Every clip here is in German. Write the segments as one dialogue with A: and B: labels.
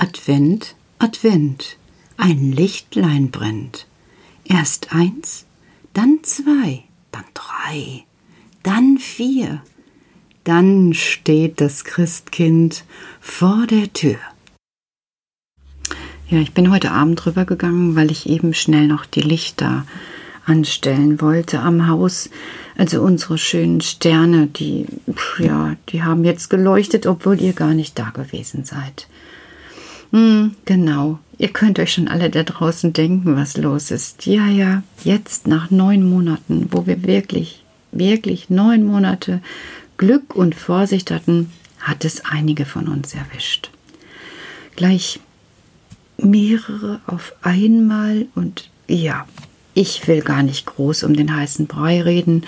A: Advent, Advent, ein Lichtlein brennt. Erst eins, dann zwei, dann drei, dann vier, dann steht das Christkind vor der Tür. Ja, ich bin heute Abend drüber gegangen, weil ich eben schnell noch die Lichter anstellen wollte am Haus. Also unsere schönen Sterne, die, ja, die haben jetzt geleuchtet, obwohl ihr gar nicht da gewesen seid. Hm, genau. Ihr könnt euch schon alle da draußen denken, was los ist. Ja, ja, jetzt nach neun Monaten, wo wir wirklich, wirklich neun Monate Glück und Vorsicht hatten, hat es einige von uns erwischt. Gleich mehrere auf einmal und ja, ich will gar nicht groß um den heißen Brei reden.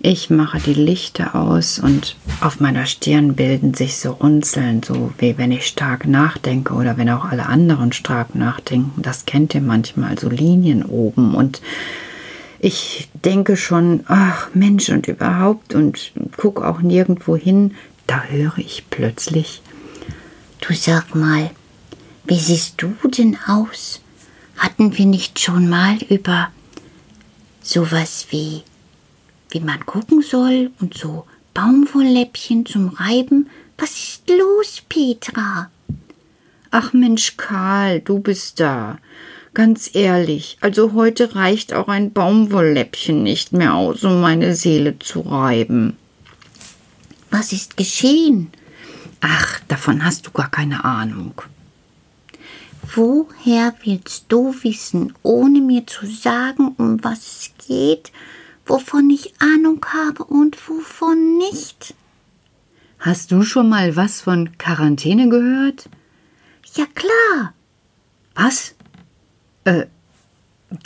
A: Ich mache die Lichter aus und auf meiner Stirn bilden sich so Runzeln, so wie wenn ich stark nachdenke oder wenn auch alle anderen stark nachdenken. Das kennt ihr manchmal, so Linien oben. Und ich denke schon, ach Mensch und überhaupt und gucke auch nirgendwo hin. Da höre ich plötzlich.
B: Du sag mal, wie siehst du denn aus? Hatten wir nicht schon mal über sowas wie wie man gucken soll und so Baumwollläppchen zum Reiben. Was ist los, Petra?
A: Ach Mensch, Karl, du bist da. Ganz ehrlich, also heute reicht auch ein Baumwollläppchen nicht mehr aus, um meine Seele zu reiben.
B: Was ist geschehen?
A: Ach, davon hast du gar keine Ahnung.
B: Woher willst du wissen, ohne mir zu sagen, um was es geht wovon ich Ahnung habe und wovon nicht.
A: Hast du schon mal was von Quarantäne gehört?
B: Ja klar.
A: Was? Äh,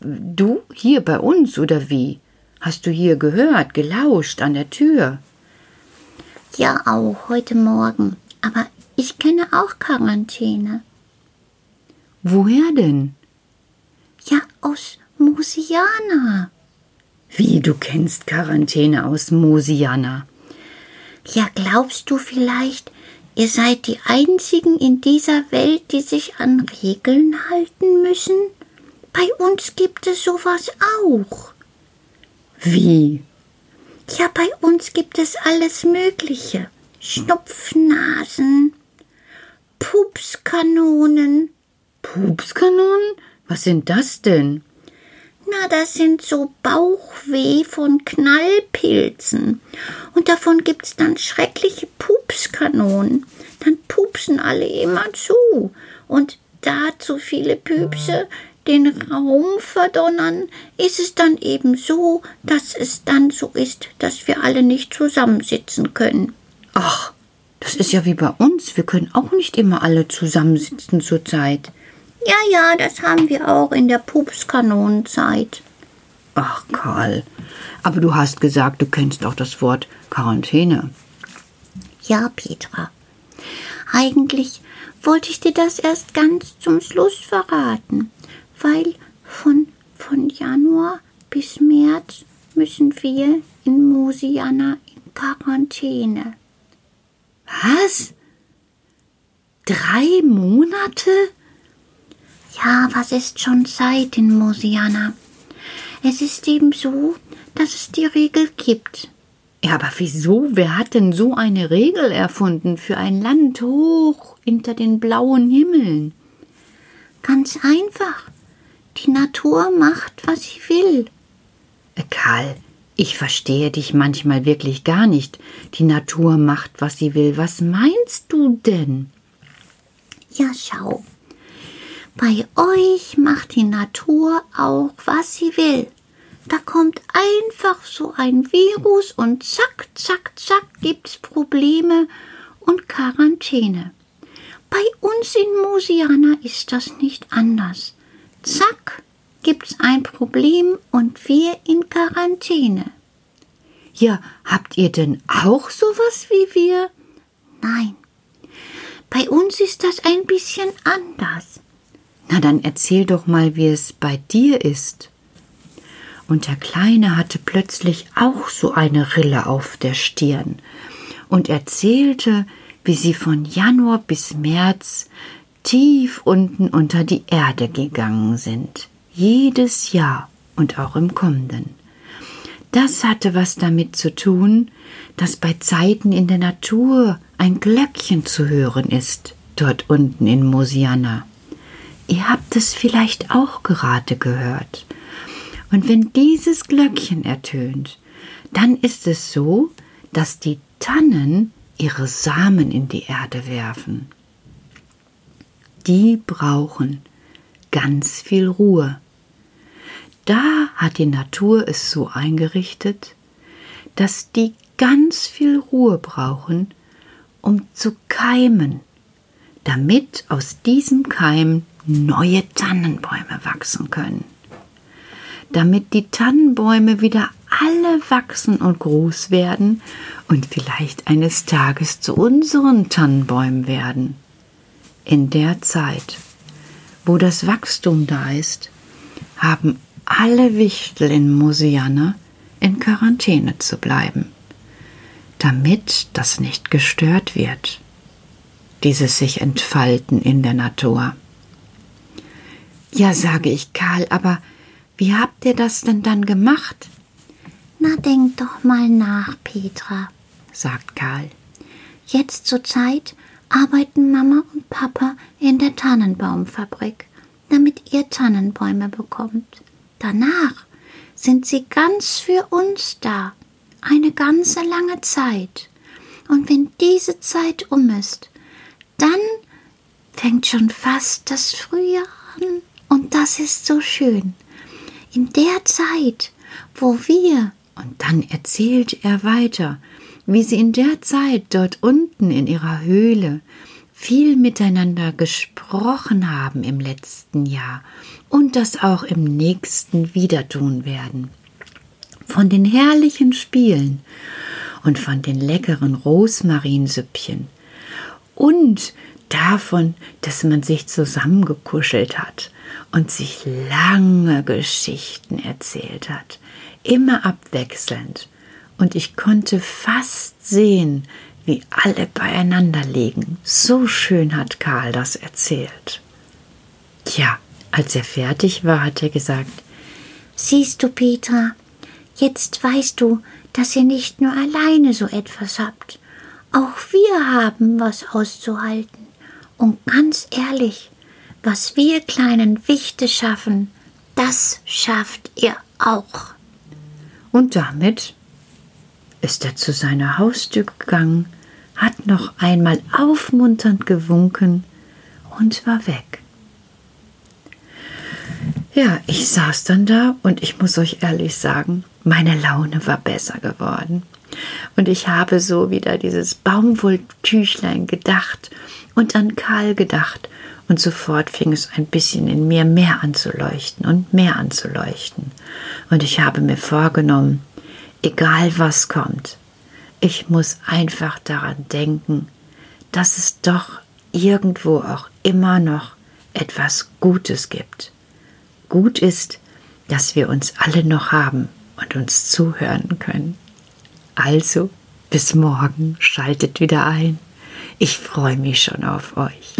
A: du hier bei uns oder wie? Hast du hier gehört, gelauscht an der Tür?
B: Ja, auch heute Morgen. Aber ich kenne auch Quarantäne.
A: Woher denn?
B: Ja, aus Musiana.
A: Wie, du kennst Quarantäne aus Mosiana?
B: Ja, glaubst du vielleicht, ihr seid die Einzigen in dieser Welt, die sich an Regeln halten müssen? Bei uns gibt es sowas auch.
A: Wie?
B: Ja, bei uns gibt es alles Mögliche. Schnupfnasen, Pupskanonen.
A: Pupskanonen? Was sind das denn?
B: Na, das sind so Bauchweh von Knallpilzen. Und davon gibt's dann schreckliche Pupskanonen. Dann pupsen alle immer zu. Und da zu viele Püpse den Raum verdonnern, ist es dann eben so, dass es dann so ist, dass wir alle nicht zusammensitzen können.
A: Ach, das ist ja wie bei uns. Wir können auch nicht immer alle zusammensitzen zur Zeit.
B: Ja, ja, das haben wir auch in der Pupskanonenzeit.
A: Ach, Karl, aber du hast gesagt, du kennst auch das Wort Quarantäne.
B: Ja, Petra. Eigentlich wollte ich dir das erst ganz zum Schluss verraten, weil von, von Januar bis März müssen wir in Mosiana in Quarantäne.
A: Was? Drei Monate?
B: Ja, was ist schon Zeit in Mosiana? Es ist eben so, dass es die Regel gibt.
A: Ja, aber wieso? Wer hat denn so eine Regel erfunden für ein Land hoch hinter den blauen Himmeln?
B: Ganz einfach. Die Natur macht, was sie will.
A: Äh, Karl, ich verstehe dich manchmal wirklich gar nicht. Die Natur macht, was sie will. Was meinst du denn?
B: Ja, schau. Bei euch macht die Natur auch, was sie will. Da kommt einfach so ein Virus und zack, zack, zack gibt's Probleme und Quarantäne. Bei uns in Mosiana ist das nicht anders. Zack, gibt's ein Problem und wir in Quarantäne.
A: Ja, habt ihr denn auch sowas wie wir?
B: Nein. Bei uns ist das ein bisschen anders.
A: Na dann erzähl doch mal, wie es bei dir ist. Und der Kleine hatte plötzlich auch so eine Rille auf der Stirn und erzählte, wie sie von Januar bis März tief unten unter die Erde gegangen sind, jedes Jahr und auch im kommenden. Das hatte was damit zu tun, dass bei Zeiten in der Natur ein Glöckchen zu hören ist, dort unten in Mosiana. Ihr habt es vielleicht auch gerade gehört. Und wenn dieses Glöckchen ertönt, dann ist es so, dass die Tannen ihre Samen in die Erde werfen. Die brauchen ganz viel Ruhe. Da hat die Natur es so eingerichtet, dass die ganz viel Ruhe brauchen, um zu keimen, damit aus diesem Keim neue Tannenbäume wachsen können. Damit die Tannenbäume wieder alle wachsen und groß werden und vielleicht eines Tages zu unseren Tannenbäumen werden. In der Zeit, wo das Wachstum da ist, haben alle Wichtel in Mosiana in Quarantäne zu bleiben, damit das nicht gestört wird, dieses sich entfalten in der Natur. Ja, sage ich Karl, aber wie habt ihr das denn dann gemacht?
B: Na, denk doch mal nach, Petra,
A: sagt Karl.
B: Jetzt zur Zeit arbeiten Mama und Papa in der Tannenbaumfabrik, damit ihr Tannenbäume bekommt. Danach sind sie ganz für uns da, eine ganze lange Zeit. Und wenn diese Zeit um ist, dann fängt schon fast das Frühjahr an das ist so schön. In der Zeit, wo wir,
A: und dann erzählt er weiter, wie sie in der Zeit dort unten in ihrer Höhle viel miteinander gesprochen haben im letzten Jahr und das auch im nächsten wieder tun werden. Von den herrlichen Spielen und von den leckeren Rosmarinsüppchen und davon, dass man sich zusammengekuschelt hat und sich lange Geschichten erzählt hat, immer abwechselnd, und ich konnte fast sehen, wie alle beieinander liegen. So schön hat Karl das erzählt. Tja, als er fertig war, hat er gesagt
B: Siehst du, Petra, jetzt weißt du, dass ihr nicht nur alleine so etwas habt. Auch wir haben was auszuhalten. Und ganz ehrlich, was wir kleinen Wichte schaffen, das schafft ihr auch.
A: Und damit ist er zu seiner Haustür gegangen, hat noch einmal aufmunternd gewunken und war weg. Ja, ich saß dann da und ich muss euch ehrlich sagen, meine Laune war besser geworden. Und ich habe so wieder dieses Baumwolltüchlein gedacht und an Karl gedacht. Und sofort fing es ein bisschen in mir mehr an zu leuchten und mehr an zu leuchten. Und ich habe mir vorgenommen, egal was kommt, ich muss einfach daran denken, dass es doch irgendwo auch immer noch etwas Gutes gibt. Gut ist, dass wir uns alle noch haben und uns zuhören können. Also, bis morgen, schaltet wieder ein. Ich freue mich schon auf euch.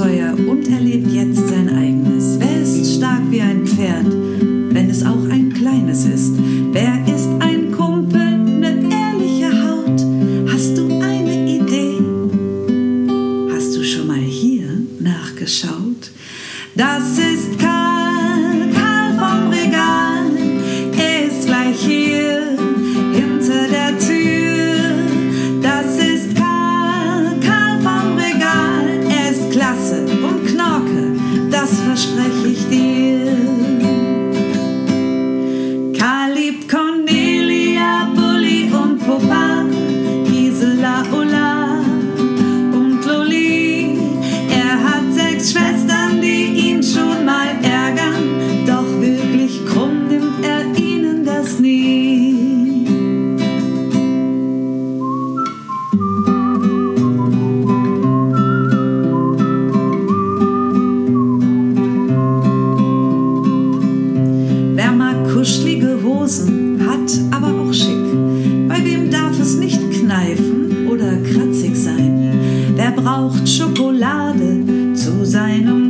C: 所以 Schokolade zu seinem